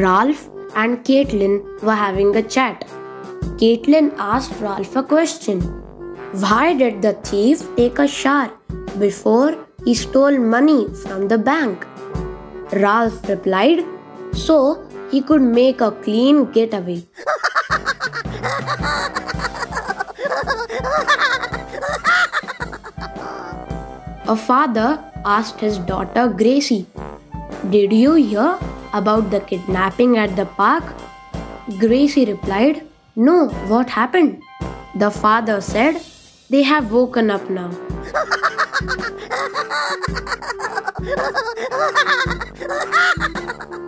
Ralph and Caitlin were having a chat. Caitlin asked Ralph a question Why did the thief take a shower before he stole money from the bank? Ralph replied, So he could make a clean getaway. A father asked his daughter Gracie, Did you hear about the kidnapping at the park? Gracie replied, No, what happened? The father said, They have woken up now.